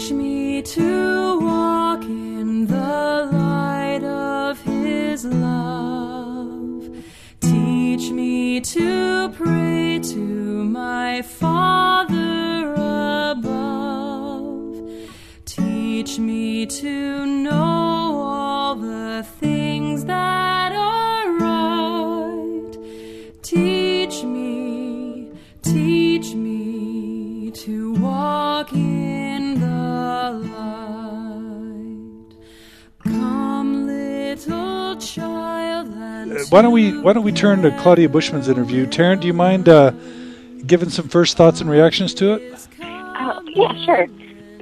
Teach me to walk in the light of His love. Teach me to pray to my Father above. Teach me to know all the things Why don't we Why don't we turn to Claudia Bushman's interview? Taryn, do you mind uh, giving some first thoughts and reactions to it? Oh, yeah, sure.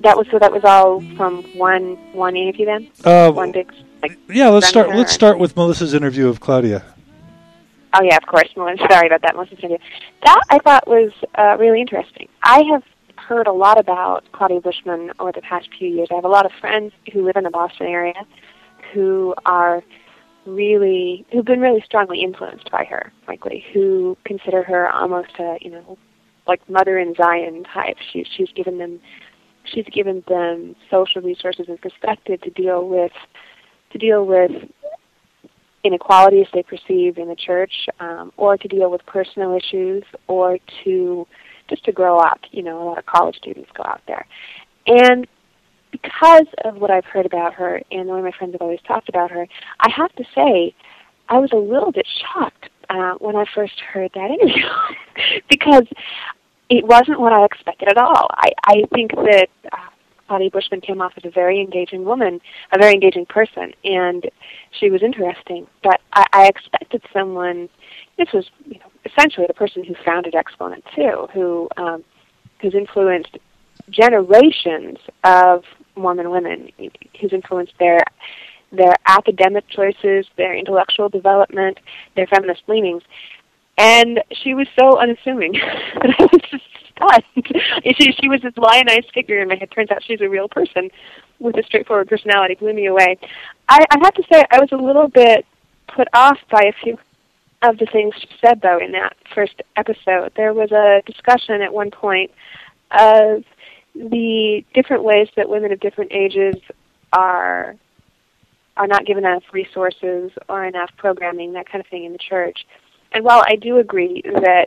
That was so. That was all from one one interview then. Uh, one big. Like, Yeah, let's start. Let's start with Melissa's interview of Claudia. oh yeah, of course. Melissa, sorry about that. Melissa's interview. That I thought was uh, really interesting. I have heard a lot about Claudia Bushman over the past few years. I have a lot of friends who live in the Boston area who are really who've been really strongly influenced by her, frankly, who consider her almost a you know like mother in Zion type. She, she's given them she's given them social resources and perspective to deal with to deal with inequalities they perceive in the church, um, or to deal with personal issues, or to just to grow up. You know, a lot of college students go out there, and because of what I've heard about her and the way my friends have always talked about her, I have to say I was a little bit shocked uh, when I first heard that interview because it wasn't what I expected at all. I, I think that uh, Claudia Bushman came off as a very engaging woman, a very engaging person, and she was interesting. But I, I expected someone. This was, you know, essentially the person who founded Exponent Two, who um, who's influenced generations of Mormon women, who's influenced their their academic choices, their intellectual development, their feminist leanings. And she was so unassuming that I was just stunned. she, she was this lionized figure in my head. Turns out she's a real person with a straightforward personality. Blew me away. I, I have to say I was a little bit put off by a few of the things she said, though, in that first episode. There was a discussion at one point of the different ways that women of different ages are are not given enough resources or enough programming, that kind of thing in the church. And while I do agree that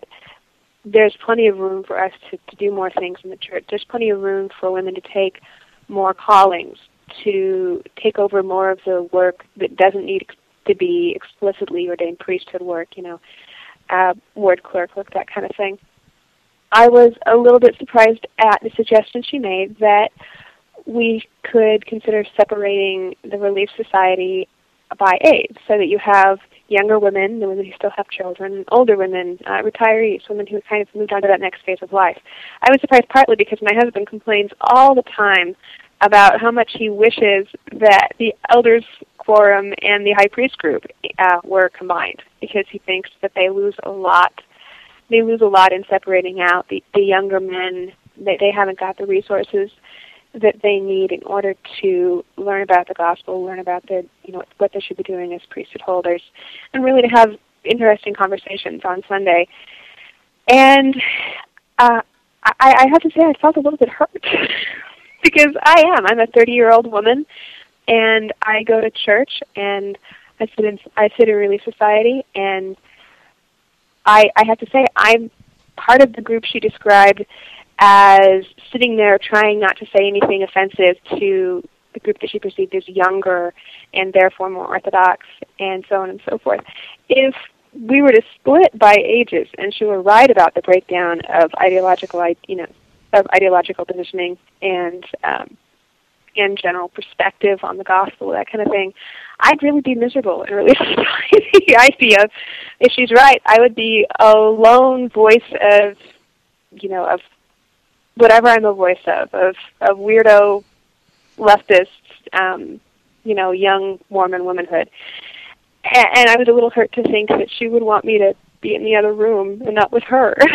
there's plenty of room for us to, to do more things in the church, there's plenty of room for women to take more callings, to take over more of the work that doesn't need to be explicitly ordained priesthood work, you know, uh, ward clerk work, that kind of thing. I was a little bit surprised at the suggestion she made that we could consider separating the Relief Society by age, so that you have younger women, the women who still have children, and older women, uh, retirees, women who kind of moved on to that next phase of life. I was surprised partly because my husband complains all the time about how much he wishes that the elders quorum and the high priest group uh, were combined, because he thinks that they lose a lot. They lose a lot in separating out the, the younger men. They, they haven't got the resources that they need in order to learn about the gospel, learn about the you know what they should be doing as priesthood holders, and really to have interesting conversations on Sunday. And uh, I, I have to say, I felt a little bit hurt because I am. I'm a 30 year old woman, and I go to church, and I sit in I sit in Relief Society, and I I have to say I'm part of the group she described as sitting there trying not to say anything offensive to the group that she perceived as younger and therefore more orthodox and so on and so forth. If we were to split by ages and she were right about the breakdown of ideological you know of ideological positioning and um and general perspective on the gospel, that kind of thing, I'd really be miserable and really Society. the idea of if she's right, I would be a lone voice of you know, of whatever I'm a voice of, of, of weirdo leftists, um, you know, young Mormon womanhood. And, and I was a little hurt to think that she would want me to be in the other room and not with her.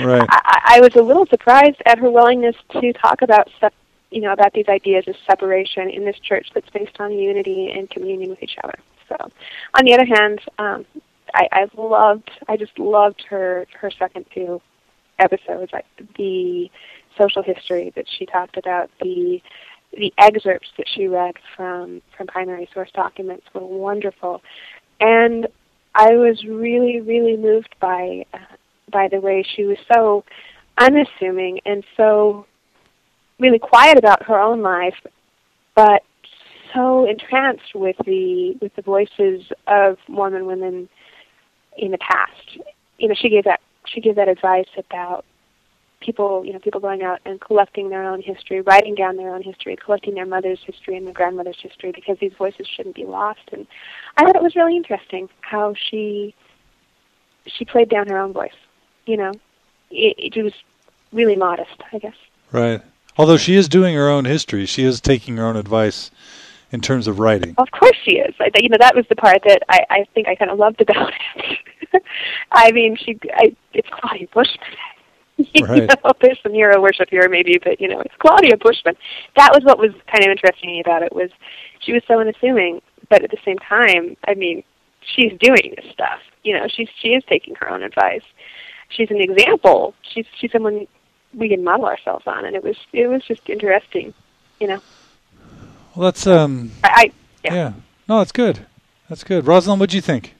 Right. I, I was a little surprised at her willingness to talk about sep- you know, about these ideas of separation in this church that's based on unity and communion with each other. So, on the other hand, um, I, I loved, I just loved her her second two episodes. I, the social history that she talked about, the the excerpts that she read from from primary source documents were wonderful, and I was really really moved by uh, by the way she was so unassuming and so really quiet about her own life, but so entranced with the with the voices of Mormon women in the past. You know, she gave that she gave that advice about people, you know, people going out and collecting their own history, writing down their own history, collecting their mother's history and their grandmother's history because these voices shouldn't be lost. And I thought it was really interesting how she she played down her own voice. You know, it, it was really modest, I guess. Right. Although she is doing her own history, she is taking her own advice in terms of writing. Of course she is. I, you know, that was the part that I, I think I kind of loved about it. I mean, she, I, it's Claudia Bushman. you right. know, there's some hero worship here maybe, but you know, it's Claudia Bushman. That was what was kind of interesting about it was she was so unassuming, but at the same time, I mean, she's doing this stuff. You know, she's she is taking her own advice. She's an example. She's she's someone we can model ourselves on, and it was it was just interesting. You know. Well, that's um. I, I yeah. yeah. No, that's good. That's good. Rosalind, what do you think?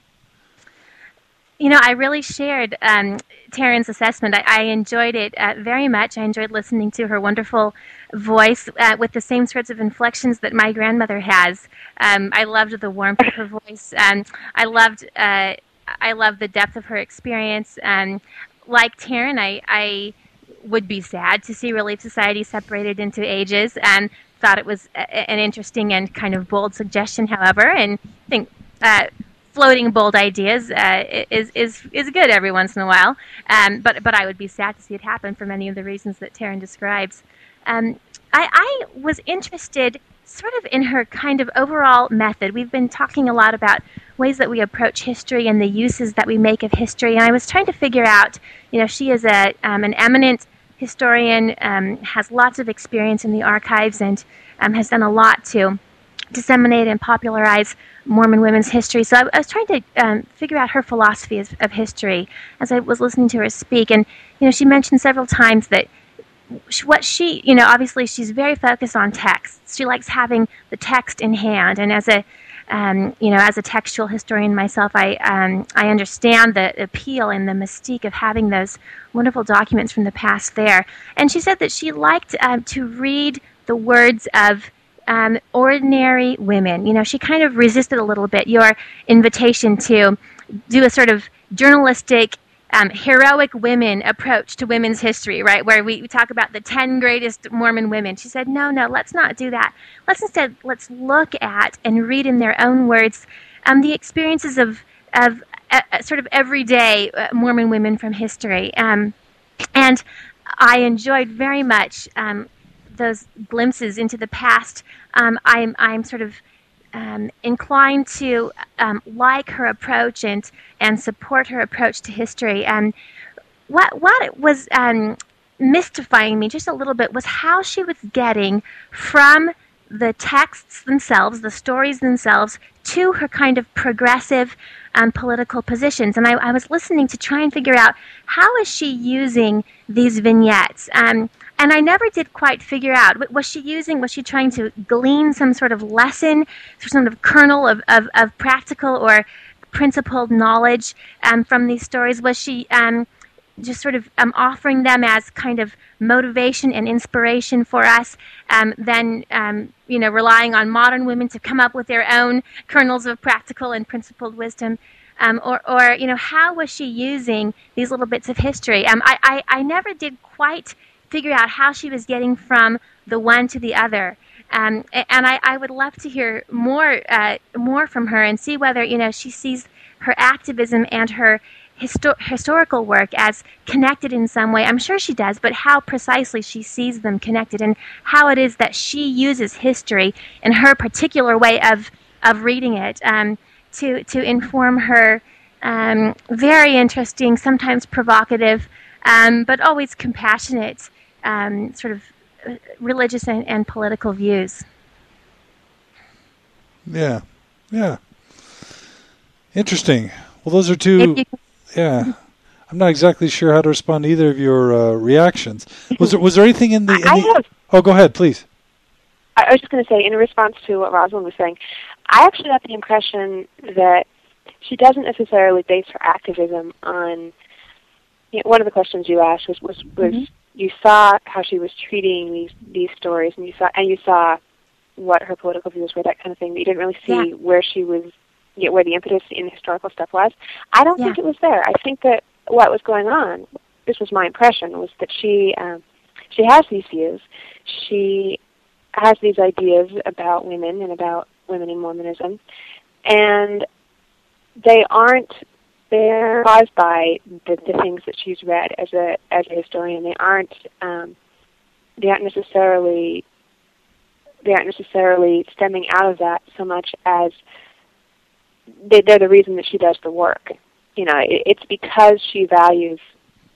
You know, I really shared um, Taryn's assessment. I, I enjoyed it uh, very much. I enjoyed listening to her wonderful voice uh, with the same sorts of inflections that my grandmother has. Um, I loved the warmth of her voice. Um, I loved. Uh, I loved the depth of her experience. Um, like Taryn, I, I would be sad to see Relief Society separated into ages, and thought it was a, an interesting and kind of bold suggestion. However, and I think uh, floating bold ideas uh, is is is good every once in a while. Um, but but I would be sad to see it happen for many of the reasons that Taryn describes. Um, I, I was interested sort of in her kind of overall method. We've been talking a lot about ways that we approach history and the uses that we make of history, and I was trying to figure out. You know, she is a um, an eminent historian, um, has lots of experience in the archives, and um, has done a lot to disseminate and popularize Mormon women's history. So I, I was trying to um, figure out her philosophy of, of, history as I was listening to her speak. And, you know, she mentioned several times that what she, you know, obviously she's very focused on text. She likes having the text in hand. And as a, um, you know, as a textual historian myself, I, um, I understand the appeal and the mystique of having those wonderful documents from the past there. And she said that she liked um, to read the words of um, ordinary women. You know, she kind of resisted a little bit your invitation to do a sort of journalistic, um, heroic women approach to women's history, right? Where we, we talk about the 10 greatest Mormon women. She said, no, no, let's not do that. Let's instead, let's look at and read in their own words um, the experiences of, of uh, uh sort of everyday uh, Mormon women from history. Um, and I enjoyed very much um, those glimpses into the past, um, I'm I'm sort of um, inclined to um, like her approach and and support her approach to history. And what what was um, mystifying me just a little bit was how she was getting from the texts themselves, the stories themselves, to her kind of progressive um, political positions. And I, I, was listening to try and figure out how is she using these vignettes. Um, and I never did quite figure out was she using was she trying to glean some sort of lesson, some sort of kernel of, of, of practical or principled knowledge um, from these stories? Was she um, just sort of um, offering them as kind of motivation and inspiration for us, um, then um, you know relying on modern women to come up with their own kernels of practical and principled wisdom? Um, or, or, you know, how was she using these little bits of history? Um, I, I, I never did quite figure out how she was getting from the one to the other. Um, and I, I, would love to hear more uh, more from her and see whether you know she sees her activism and her histo- historical work as connected in some way. I'm sure she does, but how precisely she sees them connected and how it is that she uses history in her particular way of of reading it um, to to inform her um, very interesting, sometimes provocative, um, but always compassionate um, sort of uh, religious and, and, political views. Yeah, yeah. Interesting. Well, those are two. Yeah. I'm not exactly sure how to respond to either of your uh, reactions. Was there was there anything in the? In I the have. oh, go ahead, please. I was just going to say, in response to what Rosalind was saying, I actually got the impression that she doesn't necessarily base her activism on. You know, one of the questions you asked was was, was Mhm. You saw how she was treating these these stories, and you saw and you saw what her political views were, that kind of thing. But you didn't really see Yeah. where she was, you know, where the impetus in the historical stuff was. I don't Yeah. think it was there. I think that what was going on, this was my impression, was that she um, she has these views. She has these ideas about women and about women in Mormonism, and they aren't they're caused by the, the things that she's read as a as a historian. They aren't um, they aren't necessarily they aren't necessarily stemming out of that so much as they, they're the reason that she does the work. You know, it, it's because she values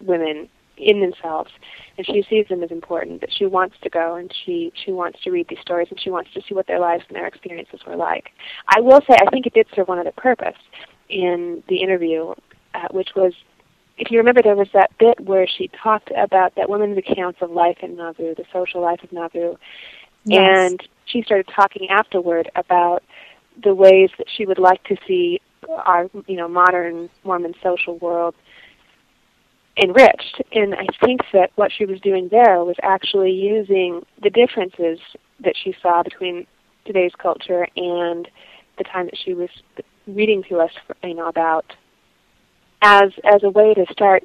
women in themselves and she sees them as important that she wants to go and she she wants to read these stories and she wants to see what their lives and their experiences were like. I will say I think it did serve one other purpose in the interview, uh, which was if you remember there was that bit where she talked about that woman's accounts of life in Nauvoo, the social life of Nauvoo, Yes. and she started talking afterward about the ways that she would like to see our you know modern Mormon social world enriched. And I think that what she was doing there was actually using the differences that she saw between today's culture and the time that she was reading to us, you know, about as as a way to start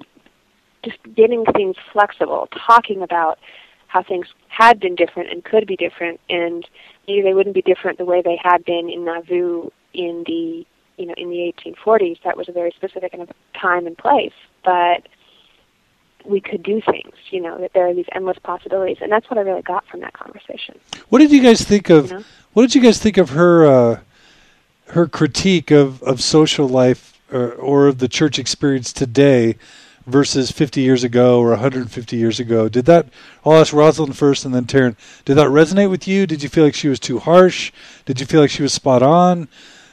just getting things flexible, talking about how things had been different and could be different, and maybe they wouldn't be different the way they had been in Nauvoo in the you know in the 1840s. That was a very specific kind of time and place, but we could do things. You know that there are these endless possibilities, and that's what I really got from that conversation. What did you guys think of? You know? What did you guys think of her uh, her critique of, of social life or, or of the church experience today versus 50 years ago or 150 years ago? Did that? I'll ask Rosalind first, and then Taryn. Did that resonate with you? Did you feel like she was too harsh? Did you feel like she was spot on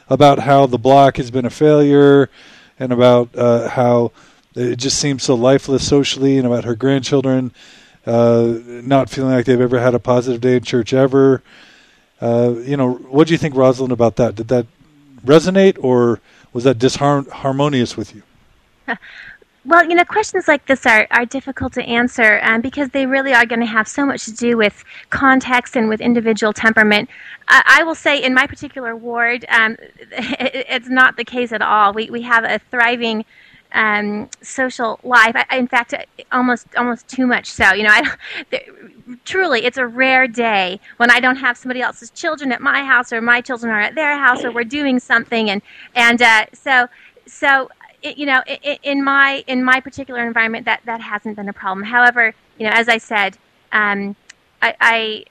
about how the block has been a failure, and about uh, how it just seems so lifeless socially, and about her grandchildren uh, not feeling like they've ever had a positive day in church ever? Uh, you know, what do you think, Rosalind, about that? Did that resonate, or was that disharmonious with you? Well, you know, questions like this are, are difficult to answer um, because they really are going to have so much to do with context and with individual temperament. I, I will say, in my particular ward, um, it, it's not the case at all. We we have a thriving um, social life. I, in fact, almost almost too much so. You know, I truly, it's a rare day when I don't have somebody else's children at my house or my children are at their house or we're doing something, and and uh, so so it, you know, i in my in my particular environment, that that hasn't been a problem. However, you know, as I said, um, I, I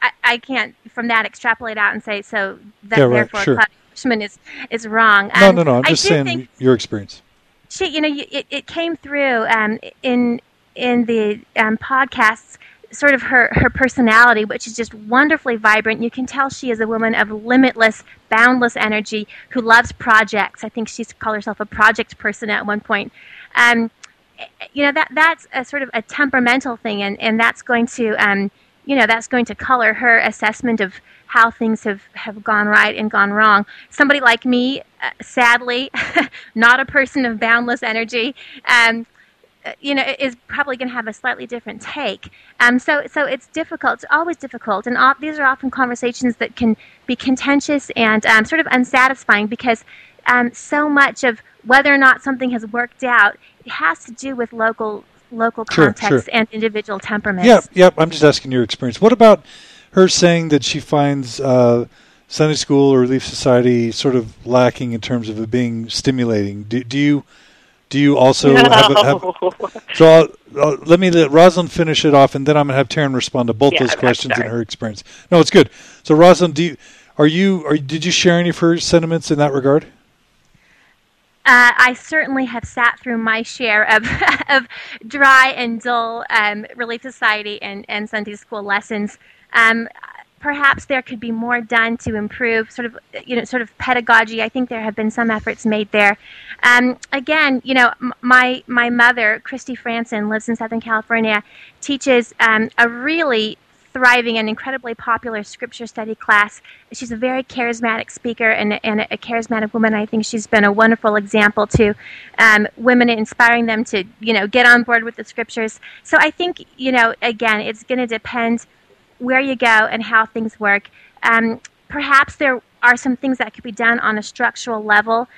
I I can't from that extrapolate out and say so that Yeah, right, therefore sure. Bushman is is wrong. No, Um, no, no. I'm just saying think your experience. she, you know, you- it, it came through um, in in the um, podcasts, sort of her her personality, which is just wonderfully vibrant. You can tell she is a woman of limitless, boundless energy who loves projects. I think she's called herself a project person at one point. Um, you know that that's a sort of a temperamental thing, and and that's going to um, you know that's going to color her assessment of how things have, have gone right and gone wrong. Somebody like me, uh, sadly, not a person of boundless energy, um, you know, is probably going to have a slightly different take. Um, so, so it's difficult. It's always difficult, and all, these are often conversations that can be contentious and um, sort of unsatisfying because um, so much of whether or not something has worked out it has to do with local local Sure, context sure. and individual temperaments. Yep, yep. I'm just asking your experience. What about her saying that she finds uh, Sunday school or Relief Society sort of lacking in terms of it being stimulating? Do, do you do you also have, a, have so? I'll, I'll, let me let Rosalind finish it off, and then I'm gonna have Taryn respond to both Yeah, those I'm questions in sorry. her experience. No, it's good. So Rosalind, do you are you are did you share any of her sentiments in that regard? Uh, I certainly have sat through my share of, of dry and dull um, Relief Society and, and Sunday school lessons. Um, perhaps there could be more done to improve sort of you know sort of pedagogy. I think there have been some efforts made there. Um, again, you know, m- my my mother, Christy Franson, lives in Southern California, teaches um, a really thriving and incredibly popular scripture study class. She's a very charismatic speaker and, and a charismatic woman. I think she's been a wonderful example to um, women, inspiring them to, you know, get on board with the scriptures. So I think, you know, again, it's going to depend where you go and how things work. Um, perhaps there are some things that could be done on a structural level,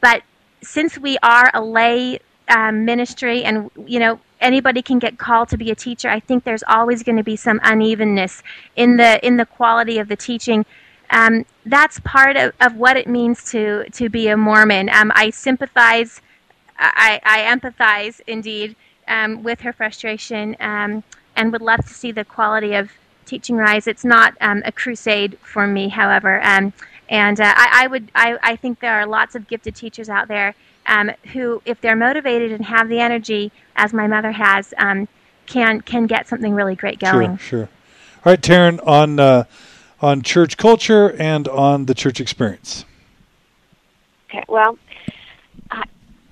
but since we are a lay um, ministry and you know anybody can get called to be a teacher i think there's always going to be some unevenness in the in the quality of the teaching um, that's part of, of what it means to to be a mormon um, i sympathize i, I empathize indeed um, with her frustration um, and would love to see the quality of teaching rise it's not um, a crusade for me however um, and uh, I, I would I, I think there are lots of gifted teachers out there um, who, if they're motivated and have the energy, as my mother has, um, can can get something really great going. Sure, sure. All right, Taryn, on uh, on church culture and on the church experience. Okay, well,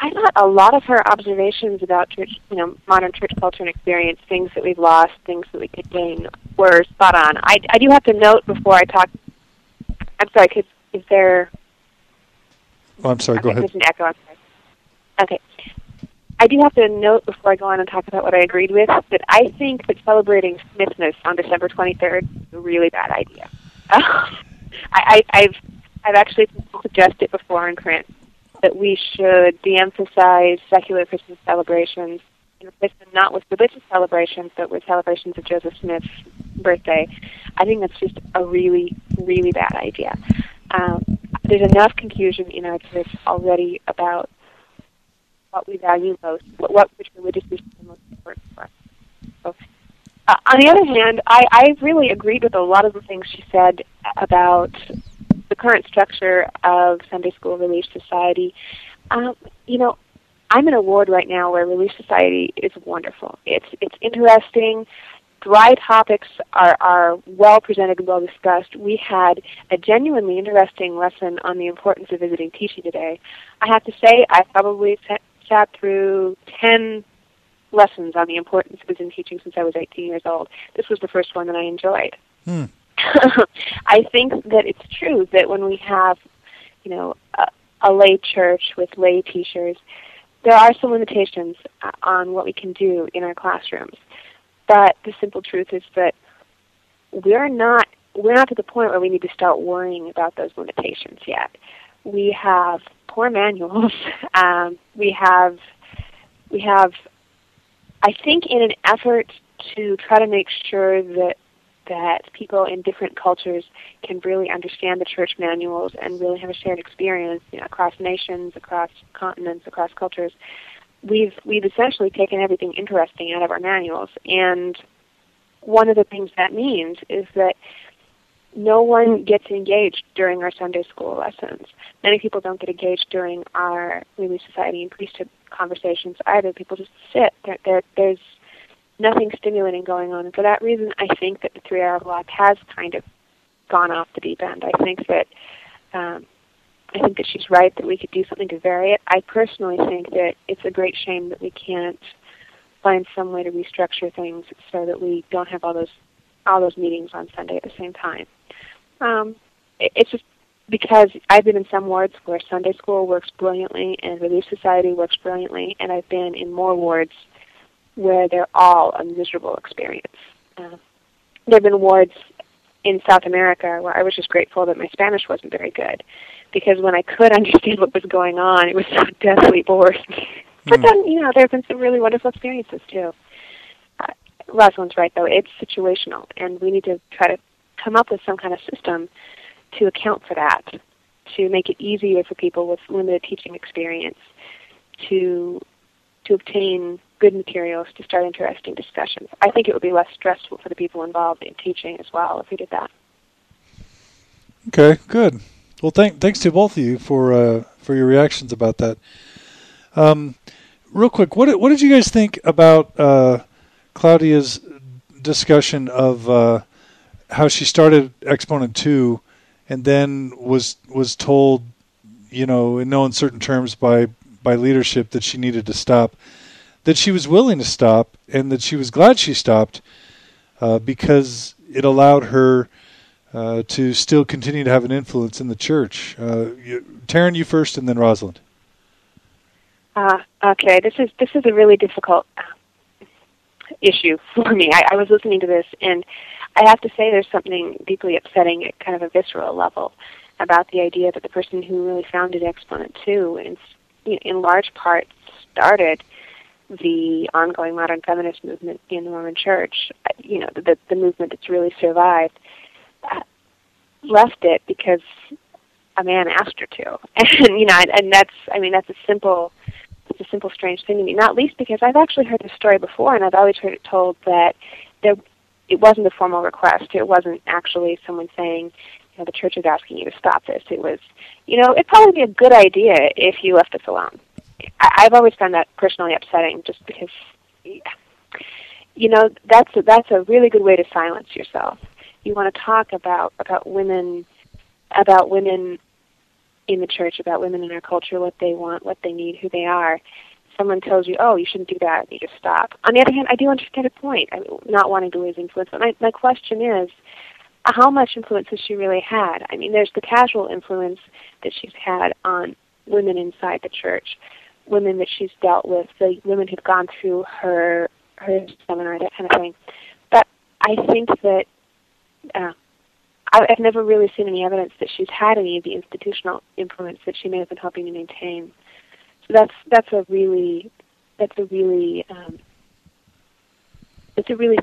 I, thought a lot of her observations about church, you know, modern church culture and experience, things that we've lost, things that we could gain, were spot on. I, I do have to note before I talk. I'm sorry, could, is there? Oh, I'm sorry. okay, go ahead. There's an echo. I'm sorry. Okay. I do have to note before I go on and talk about what I agreed with that I think that celebrating Smithmas on December 23rd is a really bad idea. I, I, I've I've actually suggested it before in print that we should de-emphasize secular Christmas celebrations and replace them not with religious celebrations, but with celebrations of Joseph Smith's birthday. I think that's just a really, really bad idea. Um, there's enough confusion in our church already about what we value most, what, what which religious is the most important for us. So, uh, on the other hand, I, I really agreed with a lot of the things she said about the current structure of Sunday School Relief Society. Um, you know, I'm in a ward right now where Relief Society is wonderful. It's it's interesting. Dry topics are, are well presented and well discussed. We had a genuinely interesting lesson on the importance of visiting teaching today. I have to say, I probably sat through 10 lessons on the importance of Zen teaching since I was 18 years old. This was the first one that I enjoyed. Hmm. I think that it's true that when we have, you know, a, a lay church with lay teachers, there are some limitations uh, on what we can do in our classrooms. But the simple truth is that we're not we're not to the point where we need to start worrying about those limitations yet. We have poor manuals. Um, we have we have I think in an effort to try to make sure that that people in different cultures can really understand the church manuals and really have a shared experience you know, across nations, across continents, across cultures. We've we've essentially taken everything interesting out of our manuals, and one of the things that means is that no one gets engaged during our Sunday school lessons. Many people don't get engaged during our Relief Society and priesthood conversations either. People just sit. There, there, there's nothing stimulating going on. And for that reason, I think that the three-hour block has kind of gone off the deep end. I think that um, I think that she's right that we could do something to vary it. I personally think that it's a great shame that we can't find some way to restructure things so that we don't have all those all those meetings on Sunday at the same time. Um, it, it's just because I've been in some wards where Sunday school works brilliantly and Relief Society works brilliantly, and I've been in more wards where they're all a miserable experience. Uh, there have been wards in South America where I was just grateful that my Spanish wasn't very good, because when I could understand what was going on, it was so deathly boring. but then, you know, there have been some really wonderful experiences too. Uh, Rosalind's right, though; it's situational, and we need to try to come up with some kind of system to account for that, to make it easier for people with limited teaching experience to to obtain good materials to start interesting discussions. I think it would be less stressful for the people involved in teaching as well if we did that. Okay, good. Well, thank, thanks to both of you for uh, for your reactions about that. Um, real quick, what what did you guys think about uh, Claudia's discussion of uh, how she started Exponent Two, and then was was told, you know, in no uncertain terms by by leadership that she needed to stop, that she was willing to stop, and that she was glad she stopped, uh, because it allowed her uh, to still continue to have an influence in the church. Uh, you, Taryn, you first, and then Rosalind. Uh, okay, this is this is a really difficult issue for me. I, I was listening to this, and I have to say there's something deeply upsetting at kind of a visceral level about the idea that the person who really founded Exponent 2 in, in large part started the ongoing modern feminist movement in the Mormon Church, you know, the, the movement that's really survived, uh, left it because a man asked her to. And, you know, and, and that's, I mean, that's a simple it's a simple, strange thing to me. Not least because I've actually heard this story before, and I've always heard it told that there, it wasn't a formal request. It wasn't actually someone saying, you know, the church is asking you to stop this. It was, you know, it'd probably be a good idea if you left us alone. I've always found that personally upsetting, just because, you know, that's a, that's a really good way to silence yourself. You want to talk about about women, about women in the church about women in our culture, what they want, what they need, who they are, someone tells you, "Oh, you shouldn't do that," you just stop. On the other hand, I do understand a point. I mean, not wanting to lose influence, but my my question is, how much influence has she really had? I mean, there's the casual influence that she's had on women inside the church, women that she's dealt with, the women who've gone through her her seminar, that kind of thing. But I think that uh, I've never really seen any evidence that she's had any of the institutional influence that she may have been helping to maintain. So that's that's a really that's a really um, it's a really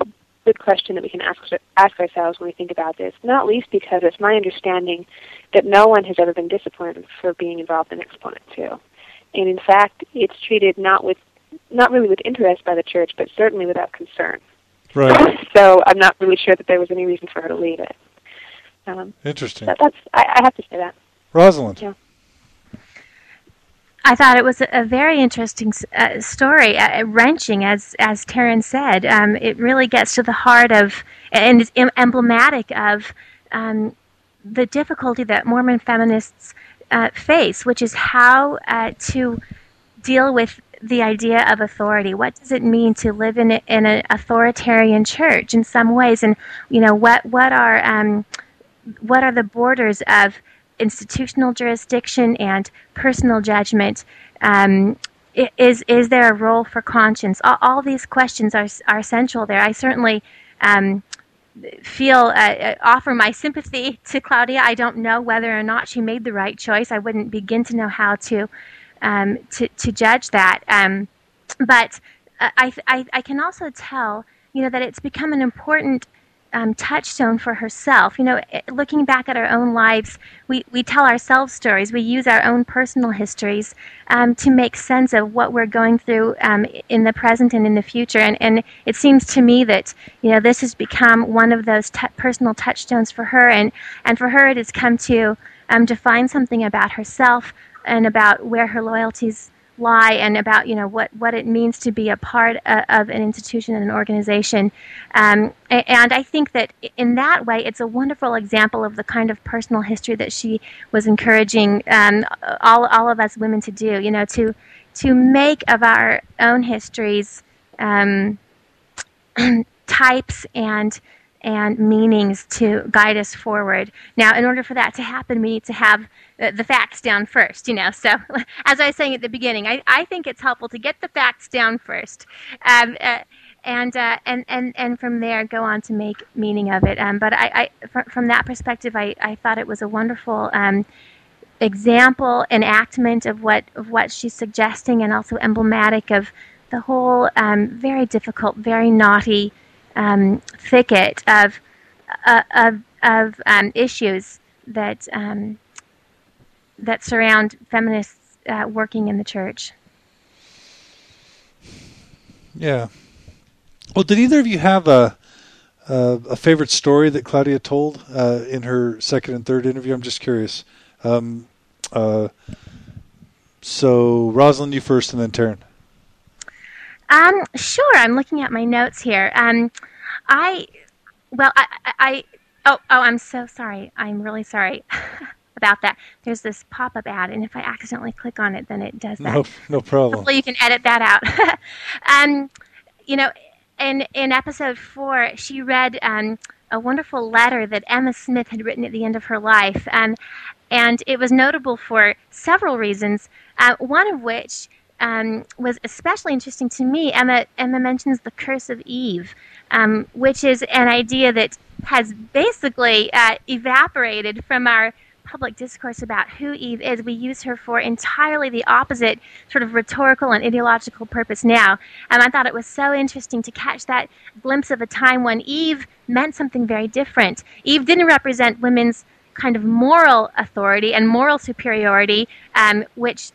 good question that we can ask ask ourselves when we think about this. Not least because it's my understanding that no one has ever been disciplined for being involved in Exponent Two, and in fact, it's treated not with not really with interest by the church, but certainly without concern. Right. so I'm not really sure that there was any reason for her to leave it. Um, Interesting. That, that's I, I, have to say that. Rosalind. Yeah. I thought it was a, very interesting uh, story, uh, wrenching, as as Taryn said. Um, it really gets to the heart of, and is emblematic of, um, the difficulty that Mormon feminists uh, face, which is how uh, to deal with the idea of authority. What does it mean to live in in an authoritarian church in some ways, and you know what what are um, what are the borders of institutional jurisdiction and personal judgment? Um, is is there a role for conscience? All, all, these questions are are central there. I certainly um, feel uh, uh, offer my sympathy to Claudia. I don't know whether or not she made the right choice. I wouldn't begin to know how to um, to, to judge that. Um, but uh, I, I I can also tell you know that it's become an important um, touchstone for herself. You know, looking back at our own lives, we, we tell ourselves stories. We use our own personal histories um, to make sense of what we're going through um, in the present and in the future. And, and it seems to me that, you know, this has become one of those t- personal touchstones for her. And, and for her, it has come to um, define something about herself and about where her loyalties lie and about you know what, what it means to be a part of, of an institution and an organization. Um, and I think that in that way, it's a wonderful example of the kind of personal history that she was encouraging um, all all of us women to do. You know, to to make of our own histories um, types and and meanings to guide us forward. Now, in order for that to happen, we need to have the, the facts down first, you know. So, as I was saying at the beginning, I, I think it's helpful to get the facts down first. Um, uh, and, uh, and and and from there go on to make meaning of it. Um, but I, I from, from, that perspective, I, I thought it was a wonderful um, example, enactment of what of what she's suggesting, and also emblematic of the whole um, very difficult, very naughty um, thicket of uh, of, of um, issues that um, that surround feminists uh, working in the church. Yeah. Well, did either of you have a a, a favorite story that Claudia told uh, in her second and third interview? I'm just curious. Um, uh, so, Rosalind, you first, and then Taryn. Um, sure. I'm looking at my notes here. Um, I, well, I, I, Oh, oh, I'm so sorry. I'm really sorry about that. There's this pop-up ad, and if I accidentally click on it, then it does that. No, no problem. Hopefully, you can edit that out. um, you know, in in episode four, she read um, a wonderful letter that Emma Smith had written at the end of her life, um, and it was notable for several reasons. Uh, one of which um, was especially interesting to me. Emma Emma mentions the curse of Eve, um, which is an idea that has basically uh, evaporated from our public discourse about who Eve is. We use her for entirely the opposite sort of rhetorical and ideological purpose now. And I thought it was so interesting to catch that glimpse of a time when Eve meant something very different. Eve didn't represent women's kind of moral authority and moral superiority, um, which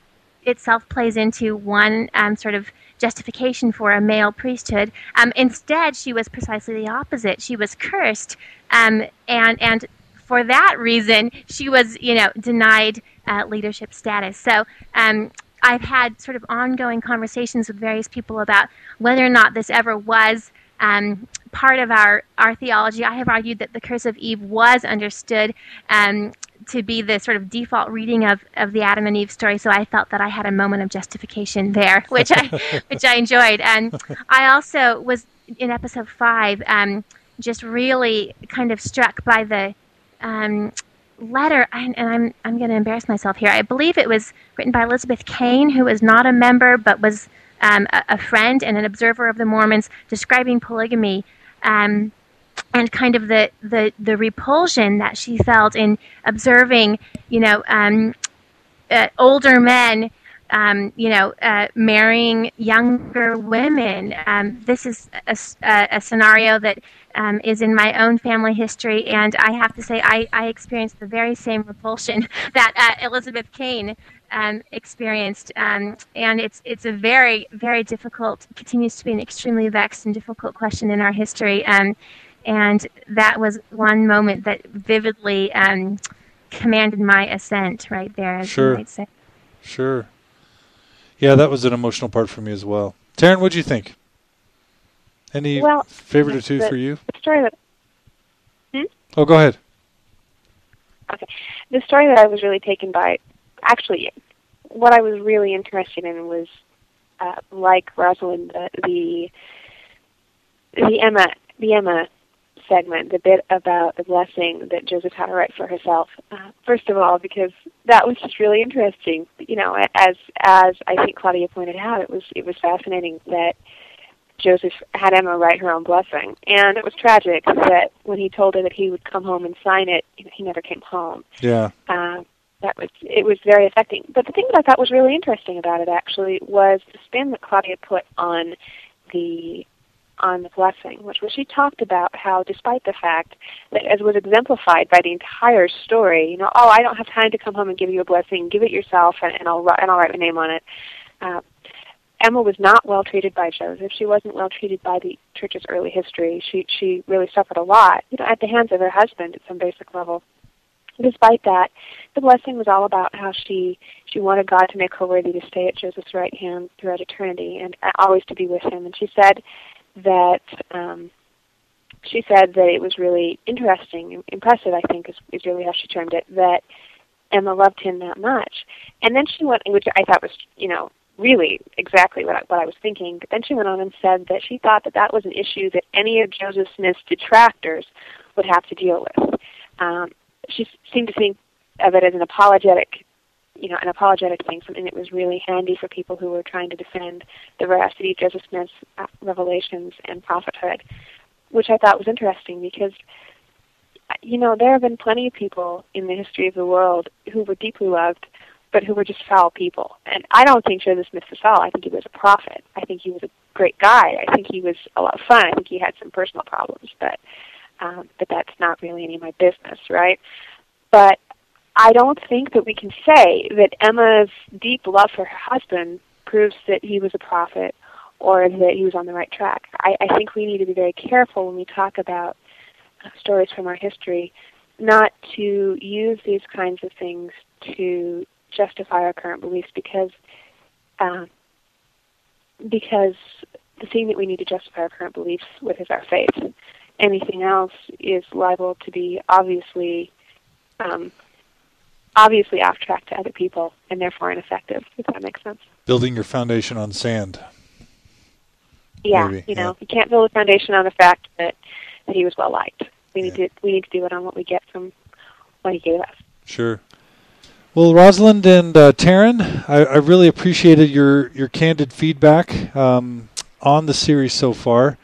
itself plays into one um, sort of justification for a male priesthood. Um, instead, she was precisely the opposite. She was cursed, um, and and for that reason, she was you know denied uh, leadership status. So. Um, I've had sort of ongoing conversations with various people about whether or not this ever was um, part of our, our theology. I have argued that the curse of Eve was understood um, to be the sort of default reading of, of the Adam and Eve story, so I felt that I had a moment of justification there, which I which I enjoyed. And I also was in episode five, um, just really kind of struck by the um, letter, and, and I'm I'm going to embarrass myself here. I believe it was written by Elizabeth Kane, who was not a member but was um, a, a, friend and an observer of the Mormons, describing polygamy. Um, and kind of the, the, the repulsion that she felt in observing, you know, um, uh, older men, um, you know, uh, marrying younger women. Um, this is a, a, a scenario that um, is in my own family history, and I have to say I, I experienced the very same repulsion that uh, Elizabeth Kane um, experienced, um, and it's it's a very very difficult, continues to be an extremely vexed and difficult question in our history. Um, and that was one moment that vividly um, commanded my assent right there, as sure. you might say. Sure. Yeah, that was an emotional part for me as well. Taryn, what do you think? Any well, favorite or two the, for you? The story that. Hmm? Oh, go ahead. Okay. The story that I was really taken by, actually, what I was really interested in was, uh, like Rosalind, the, the the Emma the Emma segment, the bit about the blessing that Joseph had to write for herself. Uh, first of all, because that was just really interesting. You know, as as I think Claudia pointed out, it was it was fascinating that Joseph had Emma write her own blessing, and it was tragic that when he told her that he would come home and sign it, he never came home. Yeah. Uh, that was it was very affecting. But the thing that I thought was really interesting about it actually was the spin that Claudia put on the on the blessing, which was she talked about how, despite the fact that, as was exemplified by the entire story, you know, oh, I don't have time to come home and give you a blessing, give it yourself, and, and I'll and I'll write my name on it. Uh, Emma was not well treated by Joseph. She wasn't well treated by the church's early history. She she really suffered a lot, you know, at the hands of her husband at some basic level. Despite that, the blessing was all about how she she wanted God to make her worthy to stay at Joseph's right hand throughout eternity and always to be with him. And she said that um, she said that it was really interesting, impressive. I think is, is really how she termed it. That Emma loved him that much, and then she went, which I thought was, you know, really exactly what I, what I was thinking. But then she went on and said that she thought that that was an issue that any of Joseph Smith's detractors would have to deal with. Um, she seemed to think of it as an apologetic you know, an apologetic thing, something that was really handy for people who were trying to defend the veracity of Joseph Smith's uh, revelations and prophethood, which I thought was interesting because, you know, there have been plenty of people in the history of the world who were deeply loved, but who were just foul people. And I don't think Joseph Smith was foul. I think he was a prophet. I think he was a great guy. I think he was a lot of fun. I think he had some personal problems, but um, but that's not really any of my business, right? But I don't think that we can say that Emma's deep love for her husband proves that he was a prophet or that he was on the right track. I, I think we need to be very careful when we talk about uh, stories from our history not to use these kinds of things to justify our current beliefs because uh, because the thing that we need to justify our current beliefs with is our faith. Anything else is liable to be obviously um, obviously off track to other people and therefore ineffective. If that makes sense. Building your foundation on sand. Yeah, Maybe, you know, yeah. you can't build a foundation on the fact that that he was well liked. We need Yeah. to we need to do it on what we get from what he gave us. Sure. Well, Rosalind and uh, Taryn, I, I really appreciated your, your candid feedback um, on the series so far.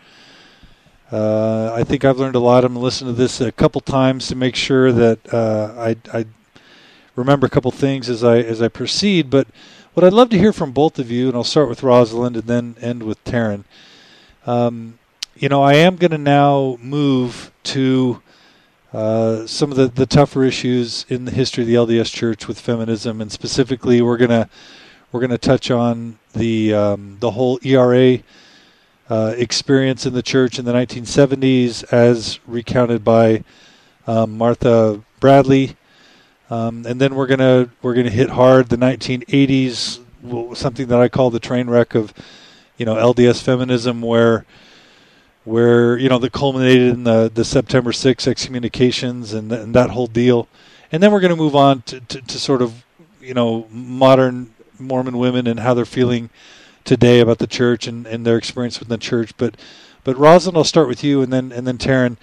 Uh, I think I've learned a lot. I'm to to this a couple times to make sure that uh, I, I remember a couple things as I as I proceed. But what I'd love to hear from both of you, and I'll start with Rosalind and then end with Taryn. Um, you know, I am going to now move to uh, some of the, the tougher issues in the history of the LDS Church with feminism, and specifically, we're gonna we're gonna touch on the um, the whole ERA uh, experience in the church in the 1970s, as recounted by um, Martha Bradley, um, and then we're gonna we're gonna hit hard the 1980s, something that I call the train wreck of you know LDS feminism, where where you know that culminated in the the September 6 excommunications and, and that whole deal, and then we're going to move on to, to, to sort of you know modern Mormon women and how they're feeling today about the church and, and their experience within the church. But but Rosalind, I'll start with you, and then and then Taryn.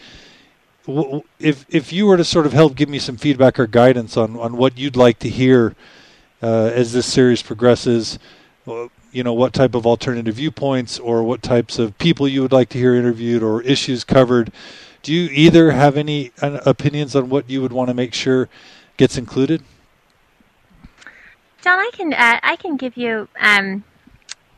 If if you were to sort of help give me some feedback or guidance on, on what you'd like to hear uh, as this series progresses, uh, you know what type of alternative viewpoints or what types of people you would like to hear interviewed or issues covered. Do you either have any opinions on what you would want to make sure gets included? John, I can uh, I can give you um,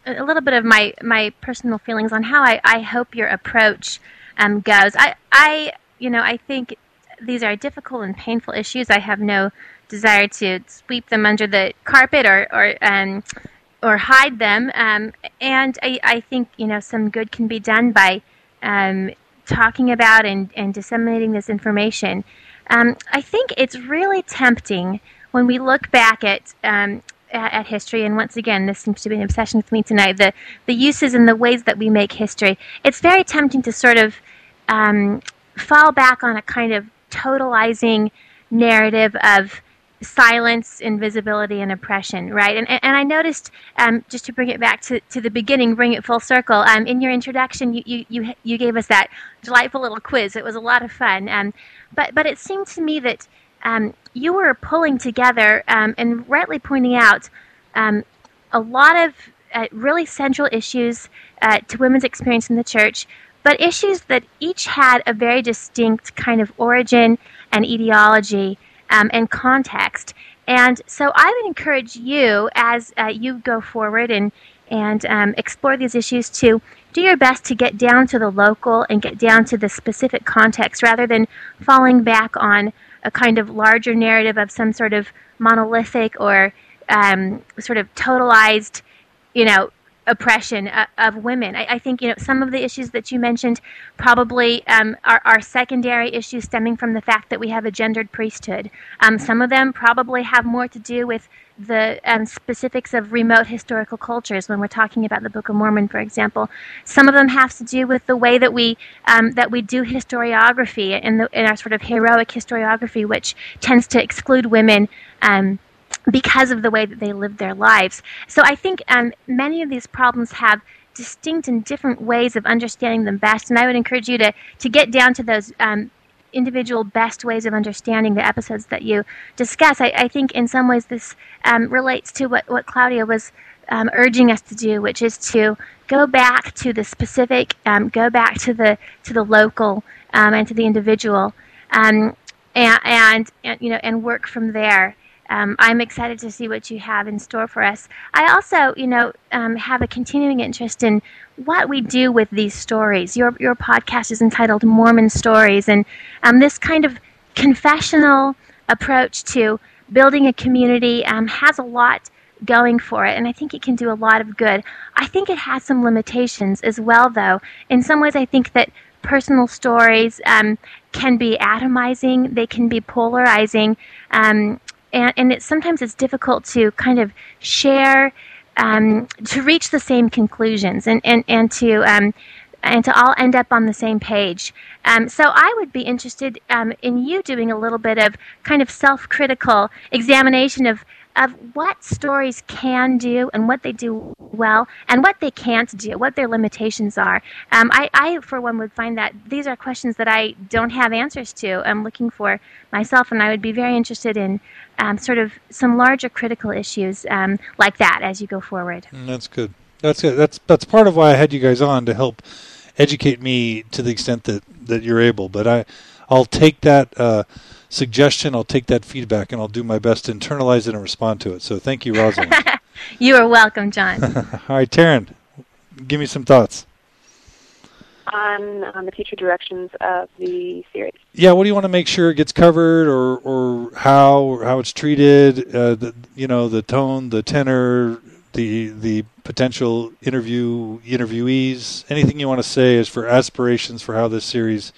a little bit of my, my personal feelings on how I, I hope your approach um, goes. I I you know I think these are difficult and painful issues. I have no desire to sweep them under the carpet or or um, or hide them. Um, and I, I think you know some good can be done by um, talking about and, and disseminating this information. Um, I think it's really tempting when we look back at, um, at at history, and once again, this seems to be an obsession with me tonight. The the uses and the ways that we make history. It's very tempting to sort of um, fall back on a kind of totalizing narrative of silence, invisibility, and oppression, right? And, and I noticed, um, just to bring it back to, to the beginning, bring it full circle, um, in your introduction, you, you, you, you gave us that delightful little quiz. It was a lot of fun. Um, but, but it seemed to me that um, you were pulling together um, and rightly pointing out um, a lot of uh, really central issues uh, to women's experience in the church, but issues that each had a very distinct kind of origin and etiology um, and context. And so I would encourage you, as uh, you go forward and and um, explore these issues, to do your best to get down to the local and get down to the specific context, rather than falling back on a kind of larger narrative of some sort of monolithic or um, sort of totalized, you know, oppression of, of women. I, I, think you know some of the issues that you mentioned probably um, are, are, secondary issues stemming from the fact that we have a gendered priesthood. Um, some of them probably have more to do with the um, specifics of remote historical cultures when we're talking about the Book of Mormon, for example. Some of them have to do with the way that we um, that we do historiography in, the, in our sort of heroic historiography, which tends to exclude women um, because of the way that they live their lives. So I think um, many of these problems have distinct and different ways of understanding them best, and I would encourage you to to get down to those. Individual best ways of understanding the episodes that you discuss. I, I think in some ways this um, relates to what, what Claudia was um, urging us to do, which is to go back to the specific, um, go back to the to the local um, and to the individual, um, and, and, and you know and work from there. Um, I'm excited to see what you have in store for us. I also, you know, um, have a continuing interest in what we do with these stories. Your your podcast is entitled Mormon Stories, and um, this kind of confessional approach to building a community um, has a lot going for it, and I think it can do a lot of good. I think it has some limitations as well, though. In some ways, I think that personal stories um, can be atomizing, they can be polarizing, um, and, and sometimes it's difficult to kind of share, um, to reach the same conclusions and, and, and to um, and to all end up on the same page. Um, so I would be interested um, in you doing a little bit of kind of self-critical examination of of what stories can do and what they do well and what they can't do, what their limitations are. Um, I, I, for one, would find that these are questions that I don't have answers to. I'm looking for myself, and I would be very interested in um, sort of some larger critical issues um, like that as you go forward. Mm, that's good. That's good. That's that's part of why I had you guys on to help educate me to the extent that, that you're able. But I, I'll take that uh, suggestion, I'll take that feedback, and I'll do my best to internalize it and respond to it. So thank you, Rosalind. you are welcome, John. All right, Taryn, give me some thoughts. On, on the future directions of the series. Yeah, what do you want to make sure it gets covered, or or how or how it's treated? Uh, the you know the tone, the tenor, the the potential interview interviewees. Anything you want to say is for aspirations for how this series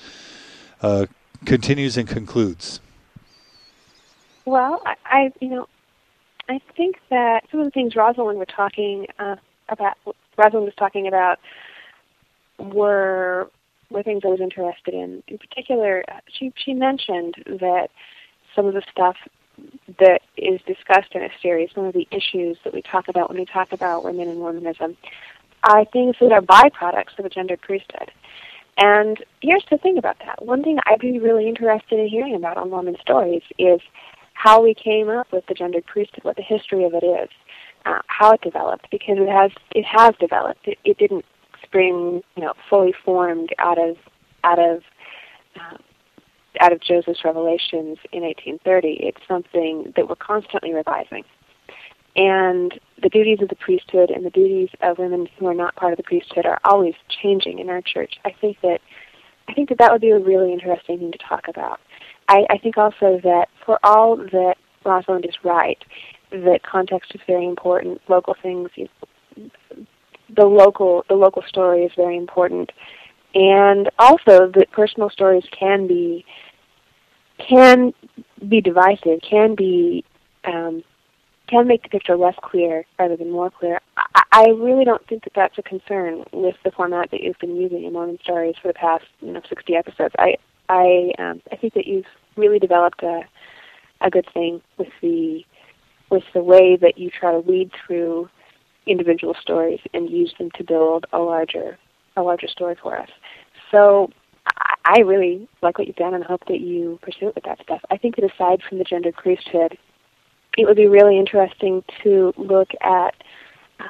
uh, continues and concludes? Well, I, I, you know I think that some of the things Rosalind were talking uh, about Rosalind was talking about were were things I was interested in. In particular, she she mentioned that some of the stuff that is discussed in a series, some of the issues that we talk about when we talk about women and womanism, are things that are byproducts of a gendered priesthood. And here's the thing about that. One thing I'd be really interested in hearing about on Woman Stories is how we came up with the gendered priesthood, what the history of it is, uh, how it developed, because it has it has developed. It, it didn't spring, you know, fully formed out of out of uh, out of Joseph's revelations in 1830. It's something that we're constantly revising. And the duties of the priesthood and the duties of women who are not part of the priesthood are always changing in our church. I think that I think that that would be a really interesting thing to talk about. I, I think also that for all that Rosalind is right, that context is very important. Local things, the local the local story is very important, and also that personal stories can be can be divisive, can be um, can make the picture less clear rather than more clear. I, I really don't think that that's a concern with the format that you've been using in Mormon Stories for the past you know 60 episodes. I I um, I think that you've really developed a a good thing with the with the way that you try to lead through individual stories and use them to build a larger a larger story for us. So I really like what you've done and hope that you pursue it with that stuff. I think that aside from the gendered priesthood, it would be really interesting to look at uh,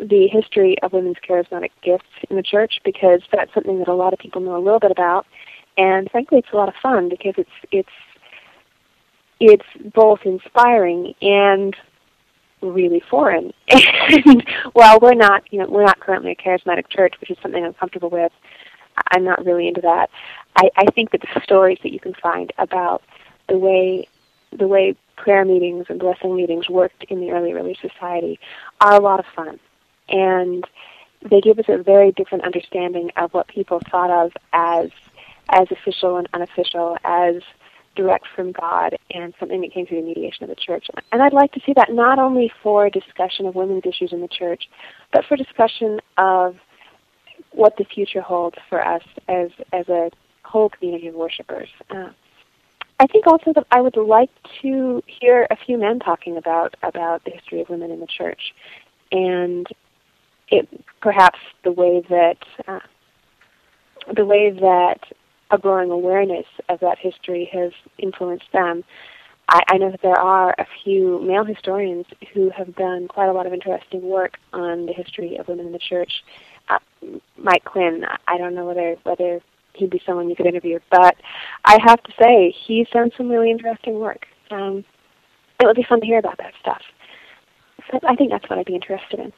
the history of women's charismatic gifts in the church because that's something that a lot of people know a little bit about, and frankly, it's a lot of fun because it's it's it's both inspiring and really foreign. and while we're not, you know, we're not currently a charismatic church, which is something I'm comfortable with. I'm not really into that. I, I think that the stories that you can find about the way the way prayer meetings and blessing meetings worked in the early early society are a lot of fun. And they give us a very different understanding of what people thought of as as official and unofficial, as direct from God, and something that came through the mediation of the church. And I'd like to see that not only for discussion of women's issues in the church, but for discussion of what the future holds for us as as a whole community of worshipers. Uh, I think also that I would like to hear a few men talking about about the history of women in the church, and it perhaps the way that uh, the way that a growing awareness of that history has influenced them. I, I know that there are a few male historians who have done quite a lot of interesting work on the history of women in the church. Uh, Mike Quinn, I don't know whether whether he'd be someone you could interview. But I have to say, he's done some really interesting work. Um, it would be fun to hear about that stuff. So I think that's what I'd be interested in.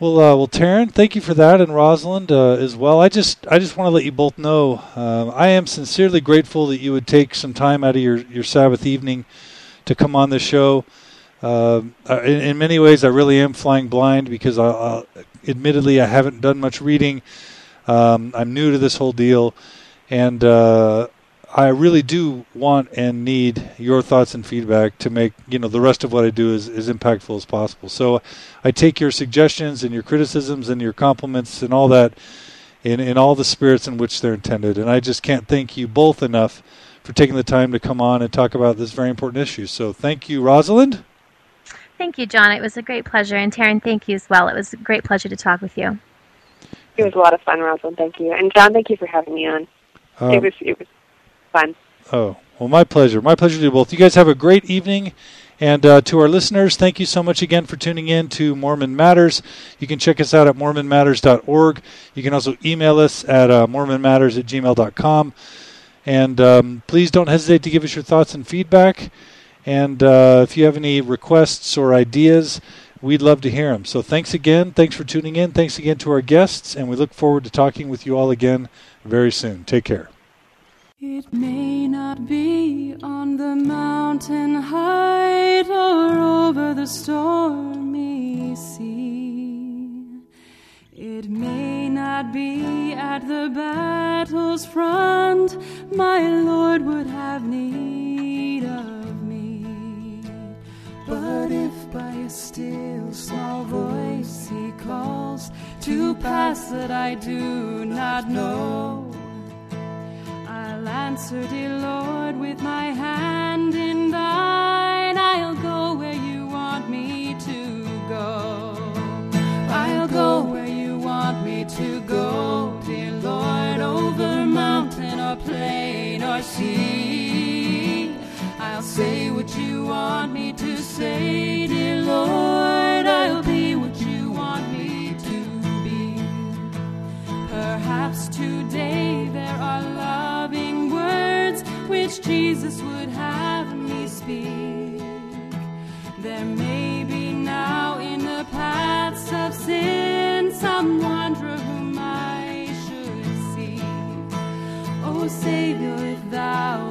Well, uh, well, Taryn, thank you for that, and Rosalind uh, as well. I just, I just want to let you both know, uh, I am sincerely grateful that you would take some time out of your, your Sabbath evening to come on the show. Um, in, in, many ways, I really am flying blind because, I, I, admittedly, I haven't done much reading. Um, I'm new to this whole deal, and uh, I really do want and need your thoughts and feedback to make you know the rest of what I do as, as impactful as possible. So I take your suggestions and your criticisms and your compliments and all that in, in all the spirits in which they're intended. And I just can't thank you both enough for taking the time to come on and talk about this very important issue. So thank you, Rosalind. Thank you, John. It was a great pleasure. And Taryn, thank you as well. It was a great pleasure to talk with you. It was a lot of fun, Rosalind. Thank you. And John, thank you for having me on. Um, it was it was fun. Oh, well, my pleasure. My pleasure to you both. You guys have a great evening. And uh, to our listeners, thank you so much again for tuning in to Mormon Matters. You can check us out at mormonmatters.org. You can also email us at uh, mormonmatters at gmail.com. And um, please don't hesitate to give us your thoughts and feedback. And uh, if you have any requests or ideas, we'd love to hear them. So thanks again. Thanks for tuning in. Thanks again to our guests. And we look forward to talking with you all again very soon. Take care. It may not be on the mountain height or over the stormy sea. It may not be at the battle's front my Lord would have need of me. But if by a still small voice he calls to pass that I do not know, I'll answer, dear Lord, with my hand in thine. I'll go where you want me to go. I'll go where you want me to go, dear Lord, over mountain or plain or sea. I'll say what you want me to say, dear Lord. I'll be what you want me to be. Perhaps today Jesus would have me speak. There may be now in the paths of sin some wanderer whom I should see. O oh, Savior, if thou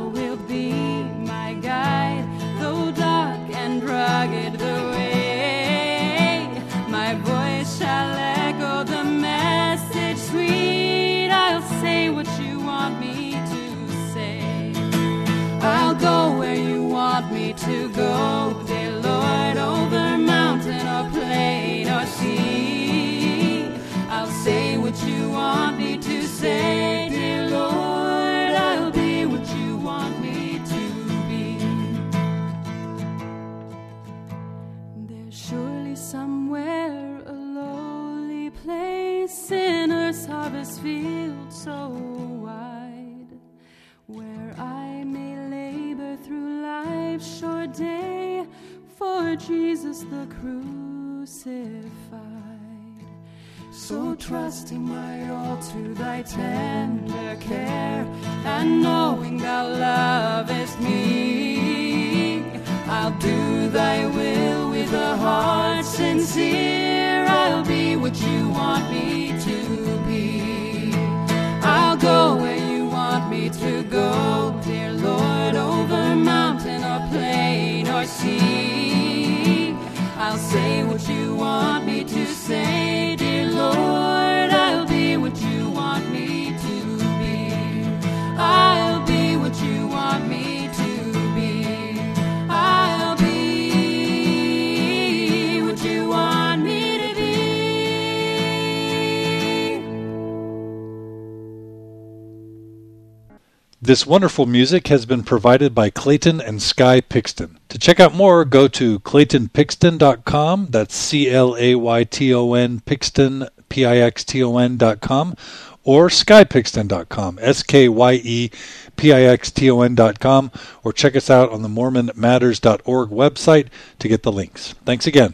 Jesus the crucified. So trusting my all to thy tender care, and knowing thou lovest me, I'll do thy will with a heart sincere. I'll be what you want me to be. I'll go where you want me to go, dear Lord, over mountain or plain or sea. I'll say what you want me to say, This wonderful music has been provided by Clayton and Skye Pixton. To check out more, go to claytonpixton.com. That's C L A Y T O N Pixton, P I X T O N.com, or skypixton.com, S K Y E P I X T O N.com, or check us out on the MormonMatters.org website to get the links. Thanks again.